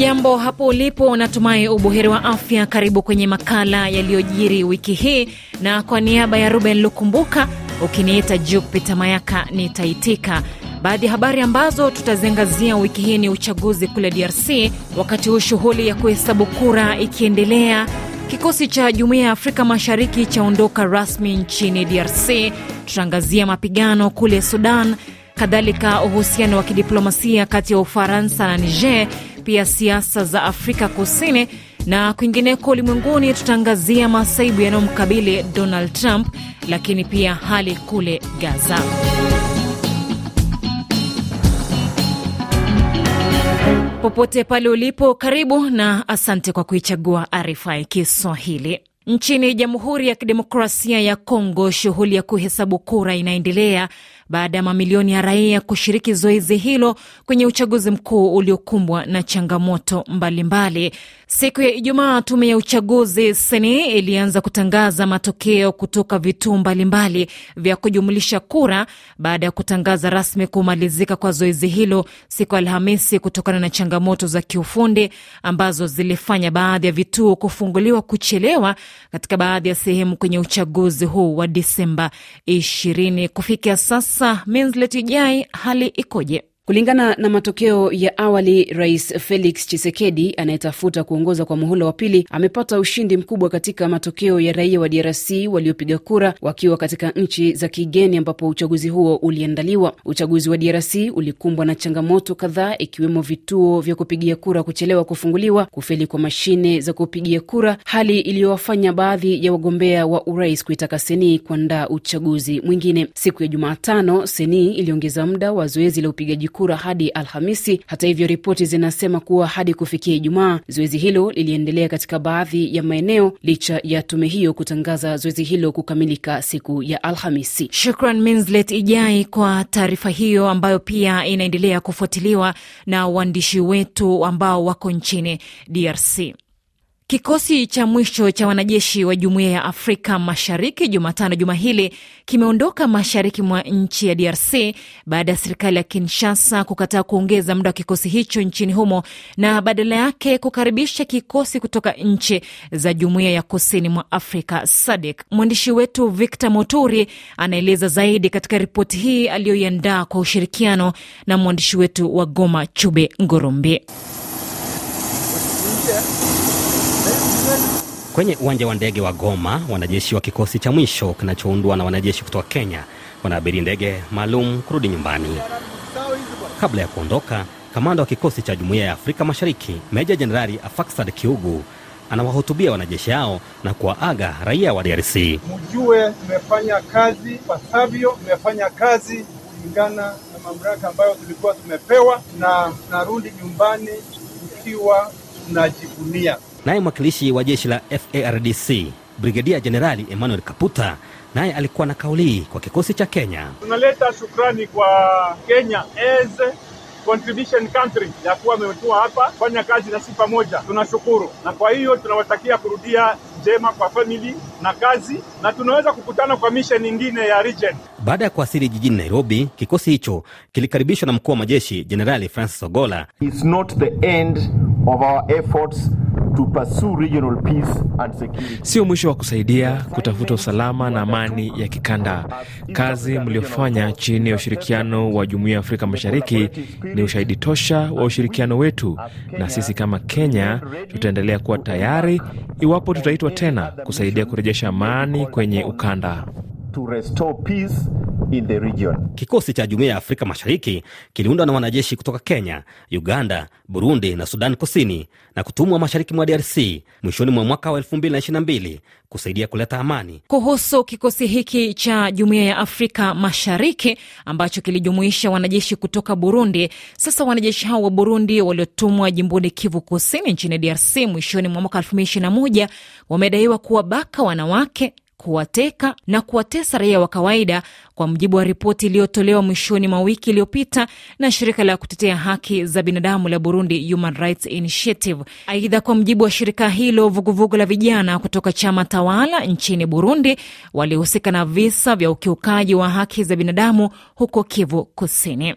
Hujambo hapo ulipo, natumai ubuheri wa afya. Karibu kwenye makala yaliyojiri wiki hii, na kwa niaba ya Ruben Lukumbuka, ukiniita Jupita Mayaka nitaitika. Baadhi ya habari ambazo tutaziangazia wiki hii ni uchaguzi kule DRC, wakati huu shughuli ya kuhesabu kura ikiendelea. Kikosi cha Jumuiya ya Afrika Mashariki chaondoka rasmi nchini DRC. Tutaangazia mapigano kule Sudan, kadhalika uhusiano wa kidiplomasia kati ya Ufaransa na Niger, pia siasa za Afrika Kusini na kwingineko ulimwenguni. Tutaangazia masaibu yanayomkabili Donald Trump, lakini pia hali kule Gaza. Popote pale ulipo, karibu na asante kwa kuichagua RFI Kiswahili. Nchini Jamhuri ya Kidemokrasia ya Kongo, shughuli ya kuhesabu kura inaendelea baada ya mamilioni ya raia kushiriki zoezi hilo kwenye uchaguzi mkuu uliokumbwa na changamoto mbalimbali mbali. Siku ya Ijumaa, tume ya uchaguzi seni ilianza kutangaza matokeo kutoka vituo mbalimbali vya kujumulisha kura baada ya kutangaza rasmi kumalizika kwa zoezi hilo siku Alhamisi, kutokana na changamoto za kiufundi ambazo zilifanya baadhi ya vituo kufunguliwa kuchelewa katika baadhi ya sehemu kwenye uchaguzi huu wa Disemba 20. Kufikia sasa, Minslet Ijai, hali ikoje? Kulingana na matokeo ya awali, Rais Felix Chisekedi anayetafuta kuongoza kwa muhula wa pili amepata ushindi mkubwa katika matokeo ya raia wa DRC waliopiga kura wakiwa katika nchi za kigeni ambapo uchaguzi huo uliandaliwa. Uchaguzi wa DRC ulikumbwa na changamoto kadhaa, ikiwemo vituo vya kupigia kura kuchelewa kufunguliwa, kufeli kwa mashine za kupigia kura, hali iliyowafanya baadhi ya wagombea wa urais kuitaka Seni kuandaa uchaguzi mwingine. Siku ya Jumatano, Seni iliongeza muda wa zoezi la upigaji kura hadi Alhamisi. Hata hivyo, ripoti zinasema kuwa hadi kufikia Ijumaa zoezi hilo liliendelea katika baadhi ya maeneo licha ya tume hiyo kutangaza zoezi hilo kukamilika siku ya Alhamisi. Shukran Minslet Ijai kwa taarifa hiyo ambayo pia inaendelea kufuatiliwa na waandishi wetu ambao wako nchini DRC. Kikosi cha mwisho cha wanajeshi wa Jumuiya ya Afrika Mashariki Jumatano juma hili kimeondoka mashariki mwa nchi ya DRC baada ya serikali ya Kinshasa kukataa kuongeza muda wa kikosi hicho nchini humo na badala yake kukaribisha kikosi kutoka nchi za Jumuiya ya Kusini mwa Afrika SADC. Mwandishi wetu Victor Moturi anaeleza zaidi katika ripoti hii aliyoiandaa kwa ushirikiano na mwandishi wetu wa Goma Chube Ngorombe. Kwenye uwanja wa ndege wa Goma, wanajeshi wa kikosi cha mwisho kinachoundwa na wanajeshi kutoka Kenya wanaabiri ndege maalum kurudi nyumbani. Kabla ya kuondoka, kamanda wa kikosi cha Jumuiya ya Afrika Mashariki Meja Jenerali Afaksad Kiugu anawahutubia wanajeshi hao na kuwaaga raia wa DRC. Mjue tumefanya kazi pasavyo, tumefanya kazi kulingana na mamlaka ambayo tulikuwa tumepewa, na tunarudi nyumbani tukiwa tunajivunia. Naye mwakilishi wa jeshi la FARDC Brigedia Jenerali Emmanuel Kaputa naye alikuwa na kauli kwa kikosi cha Kenya. Tunaleta shukrani kwa Kenya as contribution country ya kuwa ametua hapa kufanya kazi nasi pamoja, tunashukuru na kwa hiyo tunawatakia kurudia njema kwa famili na kazi, na tunaweza kukutana kwa mission nyingine ya region. Baada ya kuwasili jijini Nairobi, kikosi hicho kilikaribishwa na mkuu wa majeshi Jenerali Francis Ogola. It's not the end of our efforts to pursue regional peace and security. Sio mwisho wa kusaidia kutafuta usalama na amani ya kikanda. Kazi mliofanya chini ya ushirikiano wa Jumuiya ya Afrika Mashariki ni ushahidi tosha wa ushirikiano wetu, na sisi kama Kenya tutaendelea kuwa tayari iwapo tutaitwa tena kusaidia kurejesha amani kwenye ukanda. To restore peace in the region. Kikosi cha Jumuiya ya Afrika Mashariki kiliundwa na wanajeshi kutoka Kenya, Uganda, Burundi na Sudan Kusini na kutumwa mashariki mwa DRC mwishoni mwa mwaka wa 2022 kusaidia kuleta amani. Kuhusu kikosi hiki cha Jumuiya ya Afrika Mashariki ambacho kilijumuisha wanajeshi kutoka Burundi, sasa wanajeshi hao wa Burundi waliotumwa jimboni Kivu Kusini nchini DRC mwishoni mwa mwaka 2021 wamedaiwa kuwabaka wanawake kuwateka na kuwatesa raia wa kawaida, kwa mujibu wa ripoti iliyotolewa mwishoni mwa wiki iliyopita na shirika la kutetea haki za binadamu la Burundi, Human Rights Initiative. Aidha, kwa mujibu wa shirika hilo, vuguvugu la vijana kutoka chama tawala nchini Burundi walihusika na visa vya ukiukaji wa haki za binadamu huko Kivu Kusini.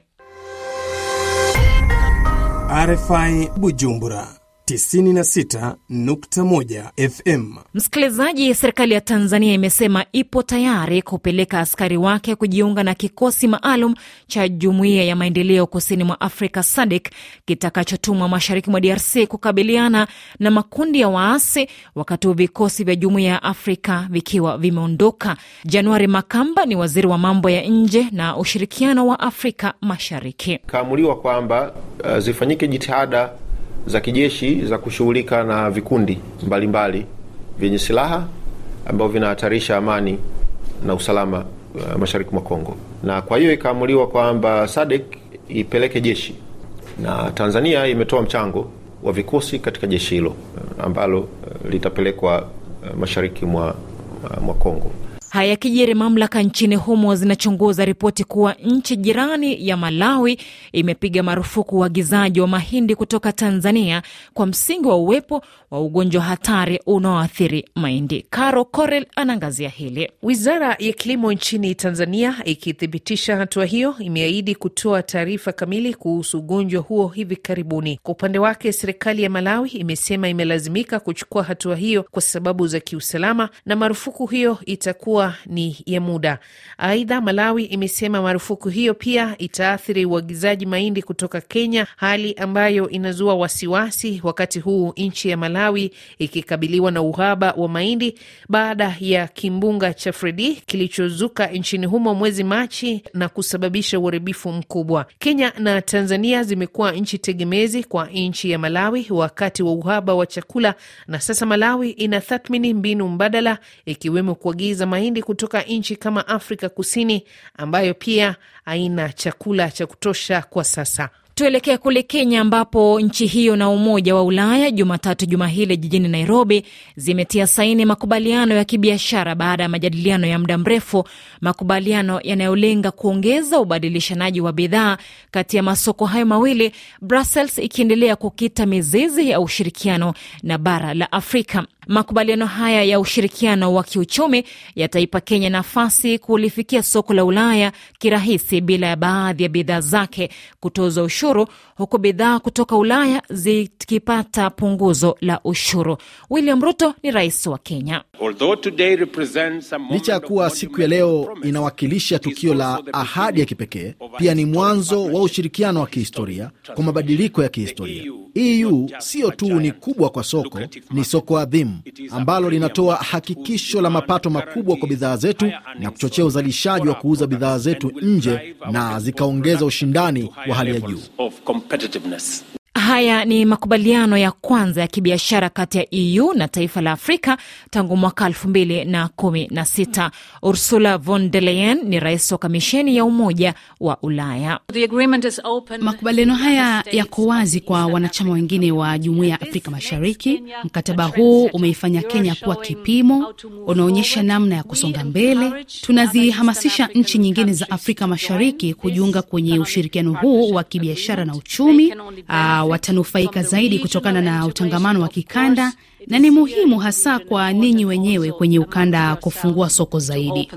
RFI Bujumbura 96.1 FM. Msikilizaji, serikali ya Tanzania imesema ipo tayari kupeleka askari wake kujiunga na kikosi maalum cha Jumuiya ya Maendeleo Kusini mwa Afrika SADC kitakachotumwa mashariki mwa DRC kukabiliana na makundi ya waasi, wakati huu vikosi vya Jumuiya ya Afrika vikiwa vimeondoka. Januari Makamba ni waziri wa mambo ya nje na ushirikiano wa Afrika Mashariki. Kaamuliwa kwamba uh, zifanyike jitihada za kijeshi za kushughulika na vikundi mbalimbali vyenye silaha ambavyo vinahatarisha amani na usalama uh, mashariki mwa Kongo, na kwa hiyo ikaamuliwa kwamba SADC ipeleke jeshi na Tanzania imetoa mchango wa vikosi katika jeshi hilo ambalo uh, litapelekwa uh, mashariki mwa, uh, mwa Kongo. Haya yakijiri, mamlaka nchini humo zinachunguza ripoti kuwa nchi jirani ya Malawi imepiga marufuku uagizaji wa mahindi kutoka Tanzania kwa msingi wa uwepo wa ugonjwa hatari unaoathiri mahindi. Caro Corel anaangazia hili. Wizara ya kilimo nchini Tanzania ikithibitisha hatua hiyo, imeahidi kutoa taarifa kamili kuhusu ugonjwa huo hivi karibuni. Kwa upande wake, serikali ya Malawi imesema imelazimika kuchukua hatua hiyo kwa sababu za kiusalama na marufuku hiyo itakuwa ni ya muda. Aidha, Malawi imesema marufuku hiyo pia itaathiri uagizaji mahindi kutoka Kenya, hali ambayo inazua wasiwasi wakati huu nchi ya Malawi ikikabiliwa na uhaba wa mahindi baada ya kimbunga cha Fredi kilichozuka nchini humo mwezi Machi na kusababisha uharibifu mkubwa. Kenya na Tanzania zimekuwa nchi tegemezi kwa nchi ya Malawi wakati wa uhaba wa chakula, na sasa Malawi inatathmini mbinu mbadala ikiwemo kuagiza mahindi kutoka nchi kama Afrika Kusini ambayo pia haina chakula cha kutosha kwa sasa. Tuelekee kule Kenya ambapo nchi hiyo na Umoja wa Ulaya Jumatatu juma hili jijini Nairobi zimetia saini makubaliano ya kibiashara baada ya majadiliano ya muda mrefu, makubaliano yanayolenga kuongeza ubadilishanaji wa bidhaa kati ya masoko hayo mawili, Brussels ikiendelea kukita mizizi ya ushirikiano na bara la Afrika. Makubaliano haya ya ushirikiano wa kiuchumi yataipa Kenya nafasi kulifikia soko la Ulaya kirahisi bila ya baadhi ya bidhaa zake kutozwa ushuru, huku bidhaa kutoka Ulaya zikipata punguzo la ushuru. William Ruto ni rais wa Kenya. Licha ya kuwa siku ya leo inawakilisha tukio la ahadi ya kipekee, pia ni mwanzo wa ushirikiano wa kihistoria kwa mabadiliko ya kihistoria. EU siyo tu ni kubwa kwa soko, ni soko adhimu ambalo linatoa hakikisho la mapato makubwa kwa bidhaa zetu na kuchochea uzalishaji wa kuuza bidhaa zetu nje na zikaongeza ushindani wa hali ya juu. Haya ni makubaliano ya kwanza ya kibiashara kati ya EU na taifa la Afrika tangu mwaka elfu mbili na kumi na sita. Ursula von der Leyen ni rais wa kamisheni ya Umoja wa Ulaya. Makubaliano haya yako wazi kwa wanachama wengine wa Jumuiya ya Afrika Mashariki. Mkataba huu umeifanya Kenya kuwa kipimo, unaonyesha namna ya kusonga mbele. Tunazihamasisha nchi nyingine za Afrika Mashariki kujiunga kwenye ushirikiano huu wa kibiashara na uchumi. Aa, watanufaika zaidi kutokana na utangamano wa kikanda na ni muhimu hasa kwa ninyi wenyewe kwenye ukanda kufungua soko zaidi.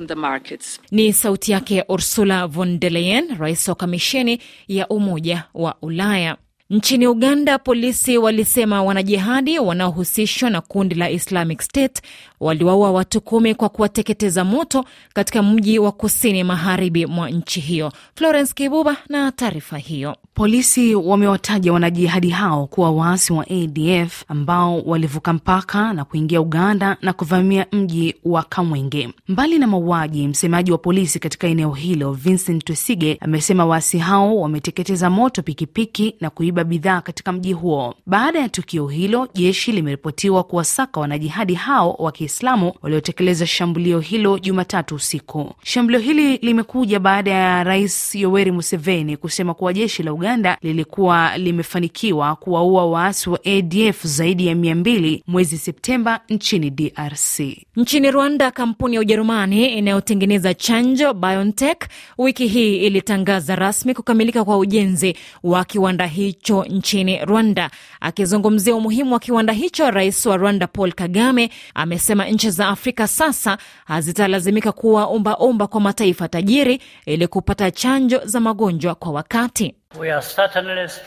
Ni sauti yake Ursula von der Leyen, rais wa kamisheni ya Umoja wa Ulaya. Nchini Uganda, polisi walisema wanajihadi wanaohusishwa na kundi la Islamic State waliwaua watu kumi kwa kuwateketeza moto katika mji wa kusini magharibi mwa nchi hiyo. Florence Kibuba na taarifa hiyo. Polisi wamewataja wanajihadi hao kuwa waasi wa ADF ambao walivuka mpaka na kuingia Uganda na kuvamia mji wa Kamwenge. Mbali na mauaji, msemaji wa polisi katika eneo hilo Vincent Twesige amesema waasi hao wameteketeza moto pikipiki na kuiba bidhaa katika mji huo. Baada ya tukio hilo, jeshi limeripotiwa kuwasaka wanajihadi hao wa Kiislamu waliotekeleza shambulio hilo Jumatatu usiku. Shambulio hili limekuja baada ya Rais Yoweri Museveni kusema kuwa jeshi la Uganda lilikuwa limefanikiwa kuwaua waasi wa ADF zaidi ya mia mbili mwezi Septemba nchini DRC. Nchini Rwanda, kampuni ya Ujerumani inayotengeneza chanjo BioNTech wiki hii ilitangaza rasmi kukamilika kwa ujenzi wa kiwanda hicho hicho nchini Rwanda. Akizungumzia umuhimu wa kiwanda hicho, rais wa Rwanda Paul Kagame amesema nchi za Afrika sasa hazitalazimika kuwa ombaomba kwa mataifa tajiri ili kupata chanjo za magonjwa kwa wakati.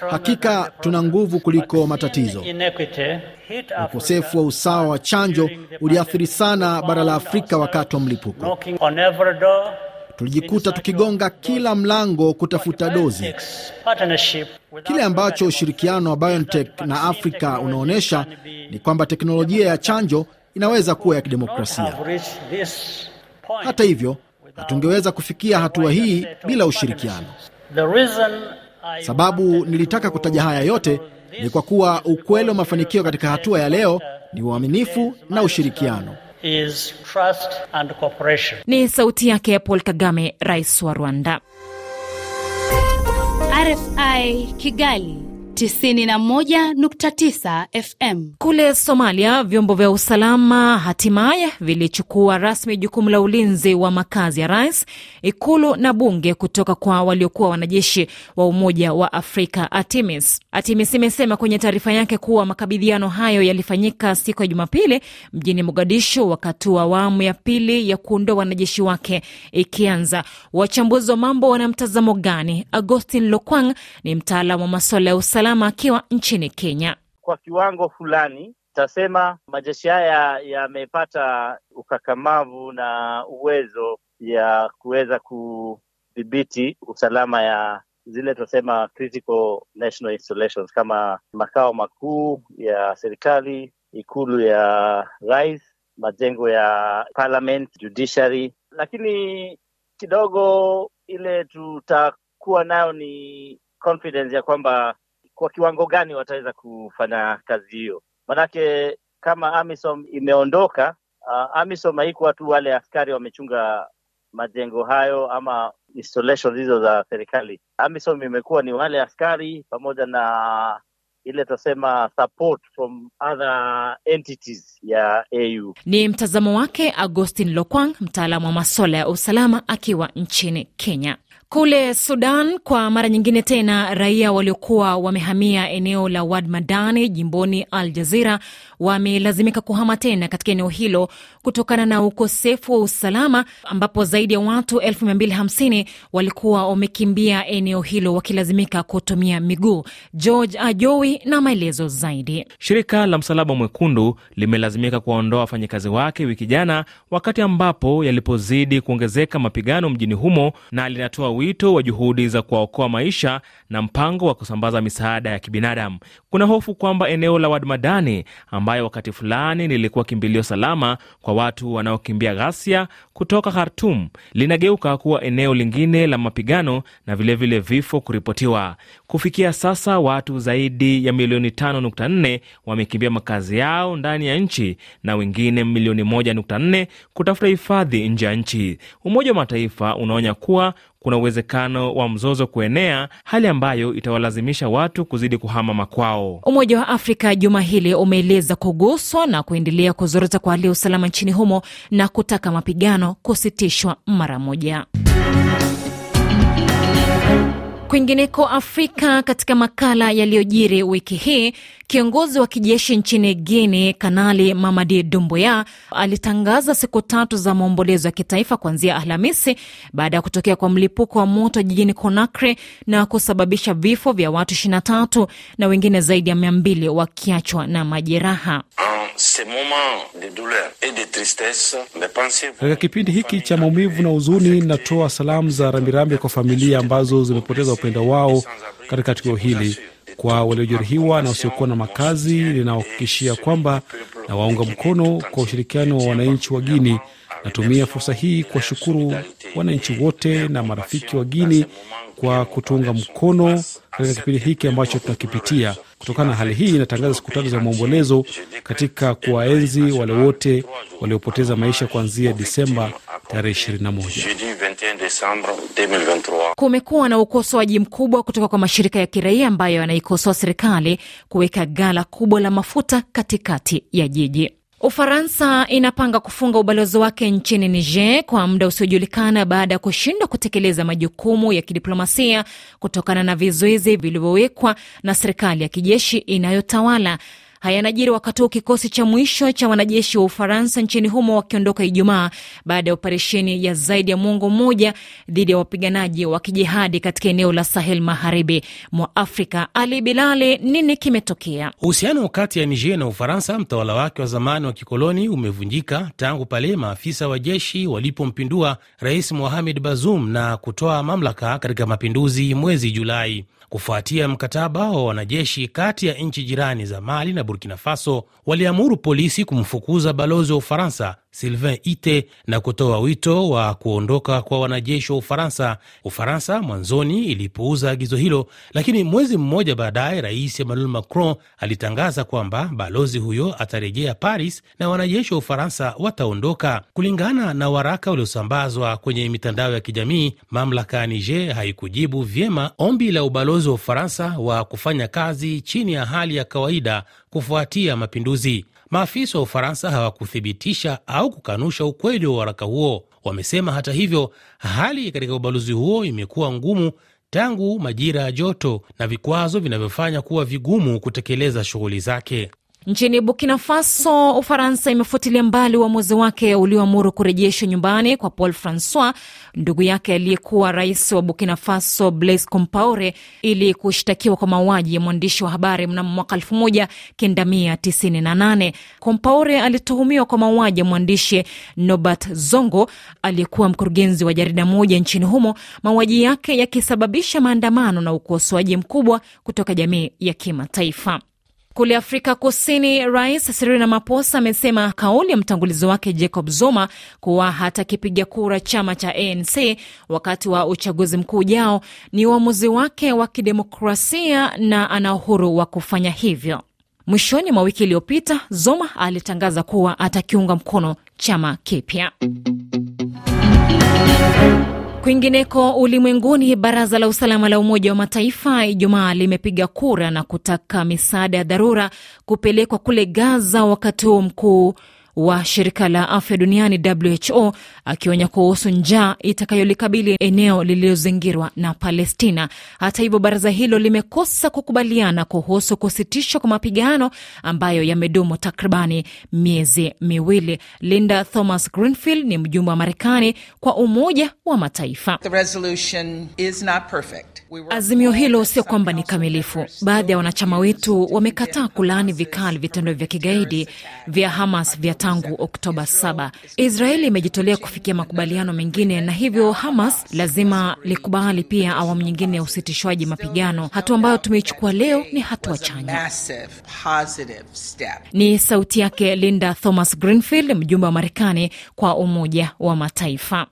Hakika tuna nguvu kuliko matatizo. Ukosefu wa usawa wa chanjo uliathiri sana bara la Afrika wakati wa mlipuko. Tulijikuta tukigonga kila mlango kutafuta dozi. Kile ambacho ushirikiano wa BioNTech na Afrika unaonyesha ni kwamba teknolojia ya chanjo inaweza kuwa ya kidemokrasia. Hata hivyo, hatungeweza kufikia hatua hii bila ushirikiano. Sababu nilitaka kutaja haya yote ni kwa kuwa ukweli wa mafanikio katika hatua ya leo ni uaminifu na ushirikiano. Is trust and cooperation. Ni sauti yake ya Paul Kagame, rais wa Rwanda. RFI Kigali 91.9 FM. Kule Somalia, vyombo vya usalama hatimaye vilichukua rasmi jukumu la ulinzi wa makazi ya rais, ikulu na bunge kutoka kwa waliokuwa wanajeshi wa Umoja wa Afrika ATMIS. ATMIS imesema kwenye taarifa yake kuwa makabidhiano hayo yalifanyika siku ya Jumapili mjini Mogadishu, wakati wa awamu ya pili ya kuondoa wanajeshi wake ikianza. Wachambuzi wa mambo wana mtazamo gani? Agostin Lokwang ni mtaalamu wa masuala ya usalama akiwa nchini Kenya. Kwa kiwango fulani tasema majeshi haya yamepata ukakamavu na uwezo ya kuweza kudhibiti usalama ya zile tunasema critical national installations kama makao makuu ya serikali, ikulu ya rais, majengo ya parliament, judiciary. Lakini kidogo ile tutakuwa nayo ni confidence ya kwamba kwa kiwango gani wataweza kufanya kazi hiyo. Manake kama AMISOM imeondoka, uh, AMISOM haikuwa tu wale askari wamechunga majengo hayo ama installations hizo za serikali. AMISOM imekuwa ni wale askari pamoja na ile tunasema support from other entities ya AU. Ni mtazamo wake Agostin Lokwang, mtaalamu wa masuala ya usalama akiwa nchini Kenya. Kule Sudan, kwa mara nyingine tena, raia waliokuwa wamehamia eneo la Wad Madani jimboni Al Jazira wamelazimika kuhama tena katika eneo hilo kutokana na ukosefu wa usalama, ambapo zaidi ya watu 250 walikuwa wamekimbia eneo hilo wakilazimika kutumia miguu. George Ajowi na maelezo zaidi. Shirika la Msalaba Mwekundu limelazimika kuwaondoa wafanyakazi wake wiki jana, wakati ambapo yalipozidi kuongezeka mapigano mjini humo, na linatoa wito wa juhudi za kuwaokoa maisha na mpango wa kusambaza misaada ya kibinadamu. Kuna hofu kwamba eneo la Wadmadani ambayo wakati fulani lilikuwa kimbilio salama kwa watu wanaokimbia ghasia kutoka Khartum linageuka kuwa eneo lingine la mapigano na vilevile vile vifo kuripotiwa. Kufikia sasa watu zaidi ya milioni 5.4 wamekimbia makazi yao ndani ya nchi na wengine milioni 1.4 kutafuta hifadhi nje ya nchi. Umoja wa Mataifa unaonya kuwa kuna uwezekano wa mzozo kuenea, hali ambayo itawalazimisha watu kuzidi kuhama makwao. Umoja wa Afrika juma hili umeeleza kuguswa na kuendelea kuzorota kwa hali ya usalama nchini humo na kutaka mapigano kusitishwa mara moja. Kwingineko Afrika, katika makala yaliyojiri wiki hii, kiongozi wa kijeshi nchini Guinea Kanali Mamadi Doumbouya alitangaza siku tatu za maombolezo ya kitaifa kuanzia Alhamisi baada ya kutokea kwa mlipuko wa moto jijini Conakry na kusababisha vifo vya watu 23 na wengine zaidi ya 200 wakiachwa na majeraha. Katika kipindi hiki cha maumivu na huzuni, natoa salamu za rambirambi kwa familia ambazo zimepoteza upendo wao katika tukio hili. Kwa waliojeruhiwa na wasiokuwa na makazi, ninawahakikishia kwamba nawaunga mkono kwa ushirikiano wa wananchi wa Guini. Natumia fursa hii kuwashukuru wananchi wote na marafiki wa Guini kwa kutuunga mkono katika kipindi hiki ambacho tunakipitia. Kutokana na hali hii, inatangaza siku tatu za maombolezo katika kuwaenzi wale wote waliopoteza maisha kuanzia Disemba tarehe 21. Kumekuwa na ukosoaji mkubwa kutoka kwa mashirika ya kiraia ambayo yanaikosoa serikali kuweka gala kubwa la mafuta katikati ya jiji. Ufaransa inapanga kufunga ubalozi wake nchini Niger kwa muda usiojulikana baada ya kushindwa kutekeleza majukumu ya kidiplomasia kutokana na vizuizi vilivyowekwa na serikali ya kijeshi inayotawala. Haya yanajiri wakati huu kikosi cha mwisho cha wanajeshi wa Ufaransa nchini humo wakiondoka Ijumaa baada ya operesheni ya zaidi ya mwongo mmoja dhidi ya wapiganaji wa kijihadi katika eneo la Sahel magharibi mwa Afrika. Ali Bilali, nini kimetokea? Uhusiano kati ya Niger na Ufaransa, mtawala wake wa zamani wa kikoloni, umevunjika tangu pale maafisa wa jeshi walipompindua Rais Mohamed Bazoum na kutoa mamlaka katika mapinduzi mwezi Julai. Kufuatia mkataba wa wanajeshi kati ya nchi jirani za Mali na Burkina Faso, waliamuru polisi kumfukuza balozi wa Ufaransa Sylvain Ite na kutoa wito wa kuondoka kwa wanajeshi wa Ufaransa. Ufaransa mwanzoni ilipuuza agizo hilo, lakini mwezi mmoja baadaye Rais Emmanuel Macron alitangaza kwamba balozi huyo atarejea Paris na wanajeshi wa Ufaransa wataondoka. Kulingana na waraka uliosambazwa kwenye mitandao ya kijamii, mamlaka ya Niger haikujibu vyema ombi la ubalozi wa Ufaransa wa kufanya kazi chini ya hali ya kawaida kufuatia mapinduzi. Maafisa wa Ufaransa hawakuthibitisha au kukanusha ukweli wa waraka huo. Wamesema hata hivyo, hali katika ubalozi huo imekuwa ngumu tangu majira ya joto na vikwazo vinavyofanya kuwa vigumu kutekeleza shughuli zake. Nchini Burkina Faso, Ufaransa imefutilia mbali uamuzi wake ulioamuru kurejeshwa nyumbani kwa Paul Francois, ndugu yake aliyekuwa rais wa Burkina Faso Blaise Compaore, ili kushtakiwa kwa mauaji ya mwandishi wa habari mnamo mwaka 1998. Compaore alituhumiwa kwa mauaji ya mwandishi Nobert Zongo aliyekuwa mkurugenzi wa jarida moja nchini humo, mauaji yake yakisababisha maandamano na ukosoaji mkubwa kutoka jamii ya kimataifa. Kule Afrika Kusini, Rais Cyril Ramaphosa amesema kauli ya mtangulizi wake Jacob Zuma kuwa hatakipiga kura chama cha ANC wakati wa uchaguzi mkuu ujao ni uamuzi wake wa kidemokrasia na ana uhuru wa kufanya hivyo. Mwishoni mwa wiki iliyopita, Zuma alitangaza kuwa atakiunga mkono chama kipya. Kwingineko ulimwenguni, baraza la usalama la Umoja wa Mataifa Ijumaa limepiga kura na kutaka misaada ya dharura kupelekwa kule Gaza, wakati huo mkuu wa shirika la afya duniani WHO akionya kuhusu njaa itakayolikabili eneo lililozingirwa na Palestina. Hata hivyo, baraza hilo limekosa kukubaliana kuhusu kusitishwa kwa mapigano ambayo yamedumu takribani miezi miwili. Linda Thomas Greenfield ni mjumbe wa Marekani kwa Umoja wa Mataifa. Azimio hilo sio kwamba ni kamilifu. Baadhi ya wanachama wetu wamekataa kulaani vikali vitendo vya kigaidi vya Hamas vya tangu Oktoba 7. Israeli imejitolea kufikia makubaliano mengine, na hivyo Hamas lazima likubali pia awamu nyingine ya usitishwaji mapigano. Hatua ambayo tumeichukua leo ni hatua chanya. Ni sauti yake Linda Thomas Greenfield, mjumbe wa Marekani kwa Umoja wa Mataifa.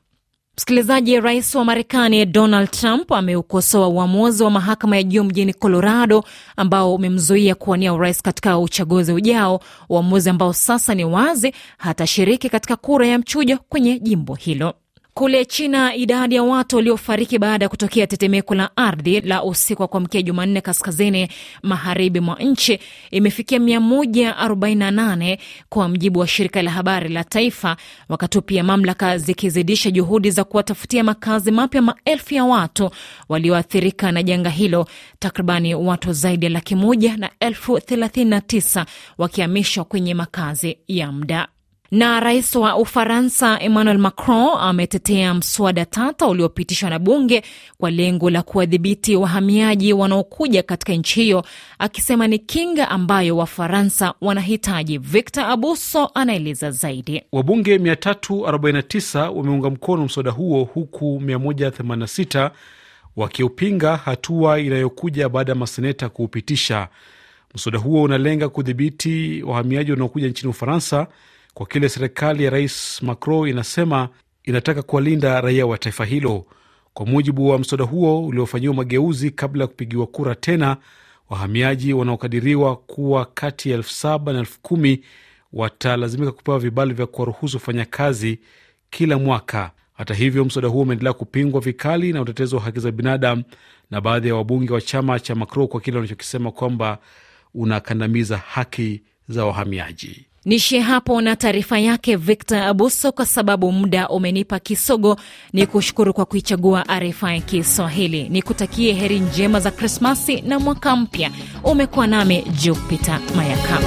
Msikilizaji, rais wa Marekani Donald Trump ameukosoa uamuzi wa mahakama ya juu mjini Colorado ambao umemzuia kuwania urais katika uchaguzi ujao, uamuzi ambao sasa ni wazi hatashiriki katika kura ya mchujo kwenye jimbo hilo. Kule China, idadi ya watu waliofariki baada ya kutokea tetemeko la ardhi la usiku wa kuamkia Jumanne kaskazini magharibi mwa nchi imefikia 148 kwa mjibu wa shirika la habari la taifa, wakati pia mamlaka zikizidisha juhudi za kuwatafutia makazi mapya maelfu ya watu walioathirika na janga hilo, takribani watu zaidi ya laki moja na elfu thelathini na tisa wakihamishwa kwenye makazi ya muda na rais wa Ufaransa Emmanuel Macron ametetea mswada tata uliopitishwa na bunge kwa lengo la kuwadhibiti wahamiaji wanaokuja katika nchi hiyo, akisema ni kinga ambayo Wafaransa wanahitaji. Victor Abuso anaeleza zaidi. Wabunge 349 wameunga mkono mswada huo huku 186 wakiupinga, hatua inayokuja baada ya maseneta kuupitisha. Mswada huo unalenga kudhibiti wahamiaji wanaokuja nchini Ufaransa kwa kile serikali ya rais Macron inasema inataka kuwalinda raia wa taifa hilo. Kwa mujibu wa mswada huo uliofanyiwa mageuzi kabla ya kupigiwa kura tena, wahamiaji wanaokadiriwa kuwa kati ya elfu saba na elfu kumi watalazimika kupewa vibali vya kuwaruhusu kufanya kazi kila mwaka. Hata hivyo, mswada huo umeendelea kupingwa vikali na utetezi wa haki za binadamu na baadhi ya wabunge wa chama cha Macron kwa kile wanachokisema kwamba unakandamiza haki za wahamiaji. Niishie hapo na taarifa yake Victor Abuso, kwa sababu muda umenipa kisogo. Ni kushukuru kwa kuichagua RFI Kiswahili, ni kutakie heri njema za Krismasi na mwaka mpya. Umekuwa nami Jupiter Mayaka.